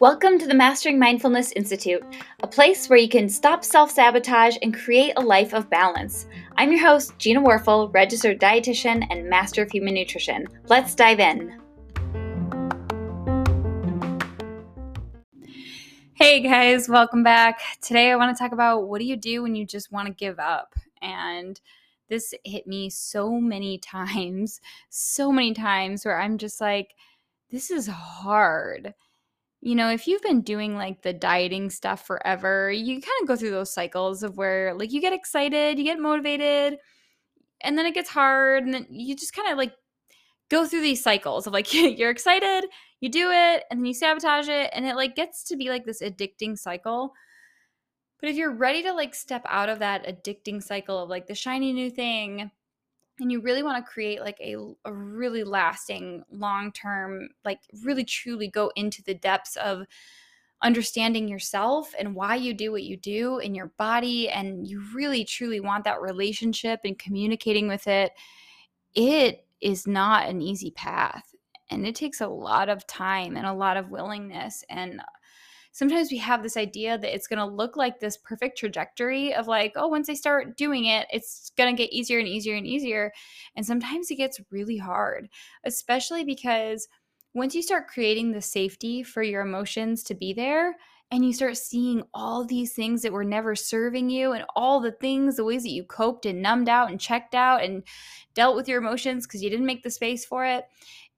Welcome to the Mastering Mindfulness Institute, a place where you can stop self sabotage and create a life of balance. I'm your host, Gina Warfel, registered dietitian and master of human nutrition. Let's dive in. Hey guys, welcome back. Today I want to talk about what do you do when you just want to give up? And this hit me so many times, so many times where I'm just like, this is hard you know, if you've been doing like the dieting stuff forever, you kind of go through those cycles of where like you get excited, you get motivated, and then it gets hard, and then you just kind of like go through these cycles of like you're excited, you do it, and then you sabotage it, and it like gets to be like this addicting cycle. But if you're ready to like step out of that addicting cycle of like the shiny new thing and you really want to create like a, a really lasting long term like really truly go into the depths of understanding yourself and why you do what you do in your body and you really truly want that relationship and communicating with it it is not an easy path. And it takes a lot of time and a lot of willingness and sometimes we have this idea that it's going to look like this perfect trajectory of like, oh, once I start doing it, it's going to get easier and easier and easier. And sometimes it gets really hard, especially because once you start creating the safety for your emotions to be there, and you start seeing all these things that were never serving you and all the things the ways that you coped and numbed out and checked out and dealt with your emotions because you didn't make the space for it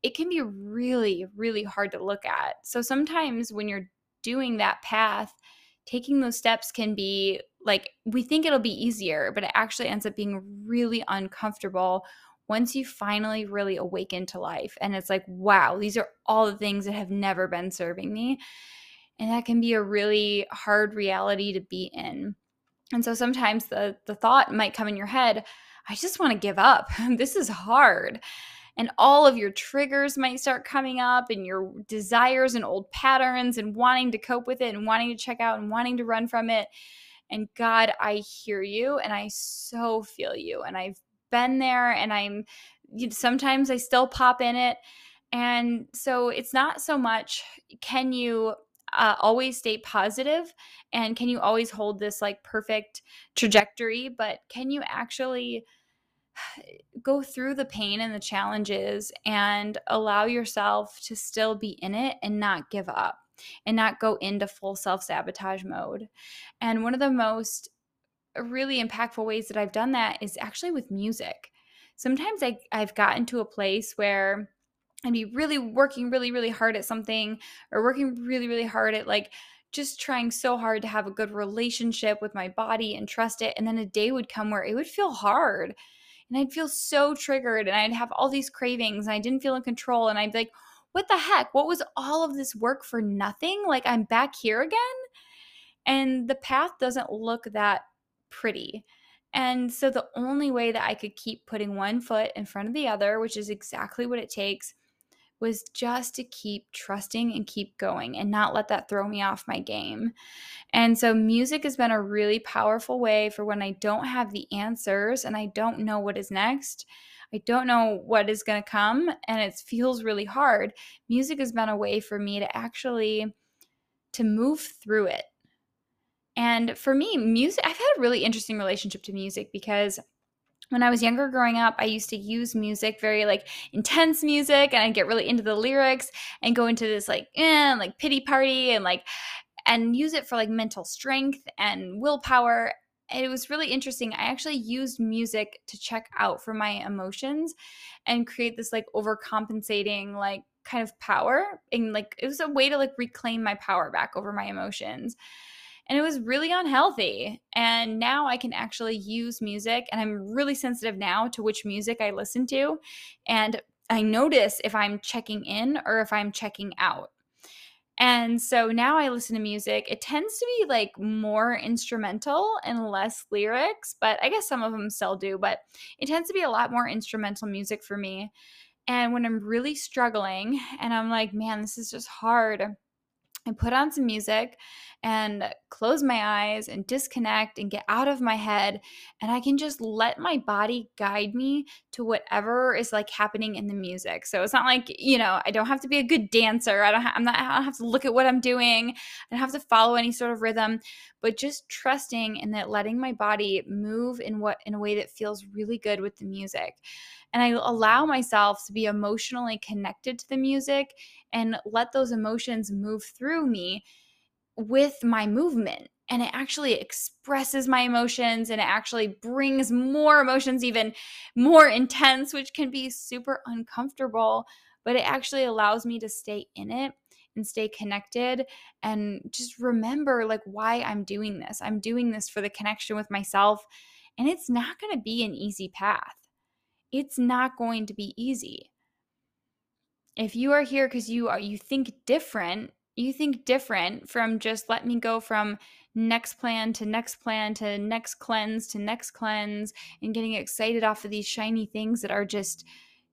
it can be really really hard to look at so sometimes when you're doing that path, taking those steps can be like we think it'll be easier, but it actually ends up being really uncomfortable once you finally really awaken to life. And it's like, wow, these are all the things that have never been serving me. And that can be a really hard reality to be in. And so sometimes the the thought might come in your head, I just want to give up. this is hard and all of your triggers might start coming up and your desires and old patterns and wanting to cope with it and wanting to check out and wanting to run from it. And God, I hear you and I so feel you. And I've been there and I'm sometimes I still pop in it. And so it's not so much can you uh, always stay positive and can you always hold this like perfect trajectory, but can you actually go through the pain and the challenges and allow yourself to still be in it and not give up and not go into full self sabotage mode. And one of the most really impactful ways that I've done that is actually with music. Sometimes I, I've gotten to a place where I'd be really working really, really hard at something or working really, really hard at like just trying so hard to have a good relationship with my body and trust it. And then a day would come where it would feel hard and I'd feel so triggered and I'd have all these cravings and I didn't feel in control and I'd be like, what the heck? What was all of this work for nothing? Like I'm back here again? And the path doesn't look that pretty. And so the only way that I could keep putting one foot in front of the other, which is exactly what it takes, was just to keep trusting and keep going and not let that throw me off my game. And so, music has been a really powerful way for when I don't have the answers and I don't know what is next. I don't know what is going to come and it feels really hard. Music has been a way for me to actually to move through it. And for me, music I've had a really interesting relationship to music because when I was younger growing up, I used to use music, very like intense music, and I'd get really into the lyrics and go into this like, eh, like pity party and like, and use it for like mental strength and willpower. And it was really interesting. I actually used music to check out for my emotions and create this like overcompensating, like kind of power. And like, it was a way to like reclaim my power back over my emotions and it was really unhealthy. And now I can actually use music, and I'm really sensitive now to which music I listen to. And I notice if I'm checking in or if I'm checking out. And so now I listen to music. It tends to be like more instrumental and less lyrics, but I guess some of them still do, but it tends to be a lot more instrumental music for me. And when I'm really struggling and I'm like, man, this is just hard, I put on some music and close my eyes and disconnect and get out of my head. And I can just let my body guide me to whatever is like happening in the music. So it's not like, you know, I don't have to be a good dancer. I don't, ha- I'm not, I don't have to look at what I'm doing. I don't have to follow any sort of rhythm, but just trusting in that letting my body move in what, in a way that feels really good with the music. And I allow myself to be emotionally connected to the music and let those emotions move through me with my movement and it actually expresses my emotions and it actually brings more emotions even more intense which can be super uncomfortable but it actually allows me to stay in it and stay connected and just remember like why I'm doing this. I'm doing this for the connection with myself and it's not going to be an easy path. It's not going to be easy if you are here because you are you think different you think different from just let me go from next plan to next plan to next cleanse to next cleanse and getting excited off of these shiny things that are just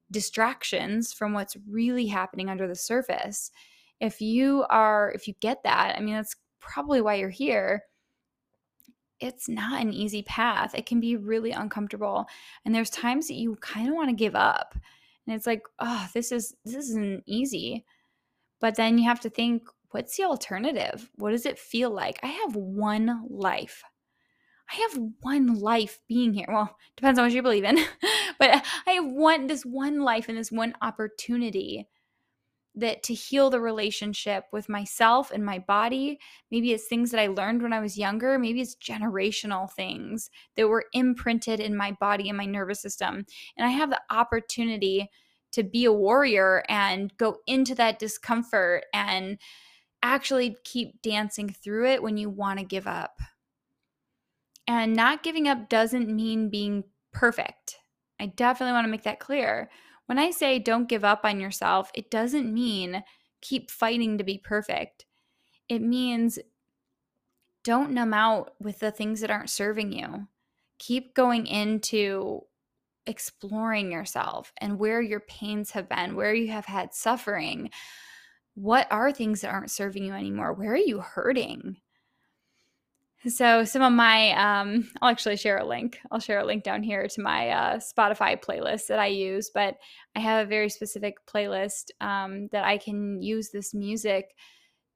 distractions from what's really happening under the surface. If you are if you get that i mean that's probably why you're here. It's not an easy path. It can be really uncomfortable and there's times that you kind of want to give up and it's like oh this is this isn't easy but then you have to think what's the alternative? What does it feel like? I have one life. I have one life being here. Well depends on what you believe in but i have one this one life and this one opportunity that to heal the relationship with myself and my body. Maybe it's things that i learned when i was younger. Maybe it's generational things that were imprinted in my body and my nervous system. And i have the opportunity to be a warrior and go into that discomfort and actually keep dancing through it when you want to give up and not giving up doesn't mean being perfect i definitely want to make that clear when I say don't give up on yourself, it doesn't mean keep fighting to be perfect. It means don't numb out with the things that aren't serving you. Keep going into exploring yourself and where your pains have been, where you have had suffering. What are things that aren't serving you anymore? Where are you hurting? So some of my, um, I'll actually share a link. I'll share a link down here to my uh, Spotify playlist that I use. But I have a very specific playlist um, that I can use this music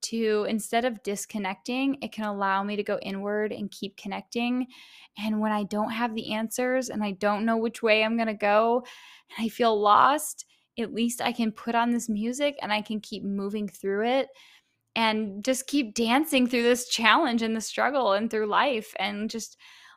to instead of disconnecting, it can allow me to go inward and keep connecting. And when I don't have the answers and I don't know which way I'm gonna go, and I feel lost, at least I can put on this music and I can keep moving through it and just keep dancing through this challenge and the struggle and through life and just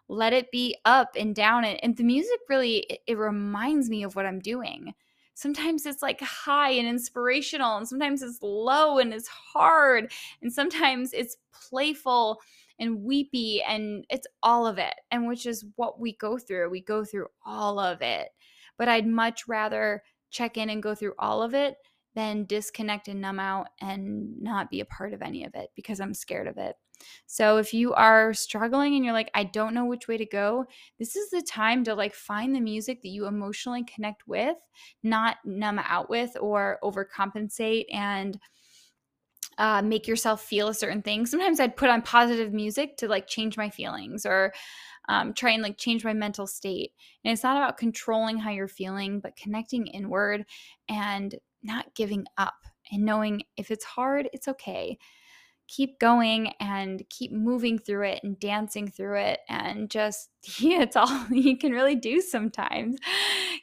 let it be up and down and, and the music really it, it reminds me of what i'm doing sometimes it's like high and inspirational and sometimes it's low and it's hard and sometimes it's playful and weepy and it's all of it and which is what we go through. We go through all of it but i'd much rather check in and go through all of it then disconnect and numb out and not be a part of any of it because I'm scared of it. So if you are struggling and you're like I don't know which way to go, this is the time to like find the music that you emotionally connect with, not numb out with or overcompensate and uh, make yourself feel a certain thing. Sometimes I'd put on positive music to like change my feelings or um, try and like change my mental state. And it's not about controlling how you're feeling, but connecting inward and not giving up and knowing if it's hard, it's okay. Keep going and keep moving through it and dancing through it. And just, yeah, it's all you can really do sometimes.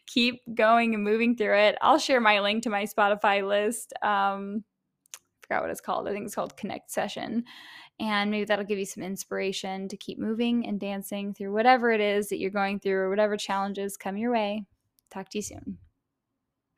keep going and moving through it. I'll share my link to my Spotify list. Um, forgot what it's called. I think it's called Connect Session. And maybe that'll give you some inspiration to keep moving and dancing through whatever it is that you're going through or whatever challenges come your way. Talk to you soon.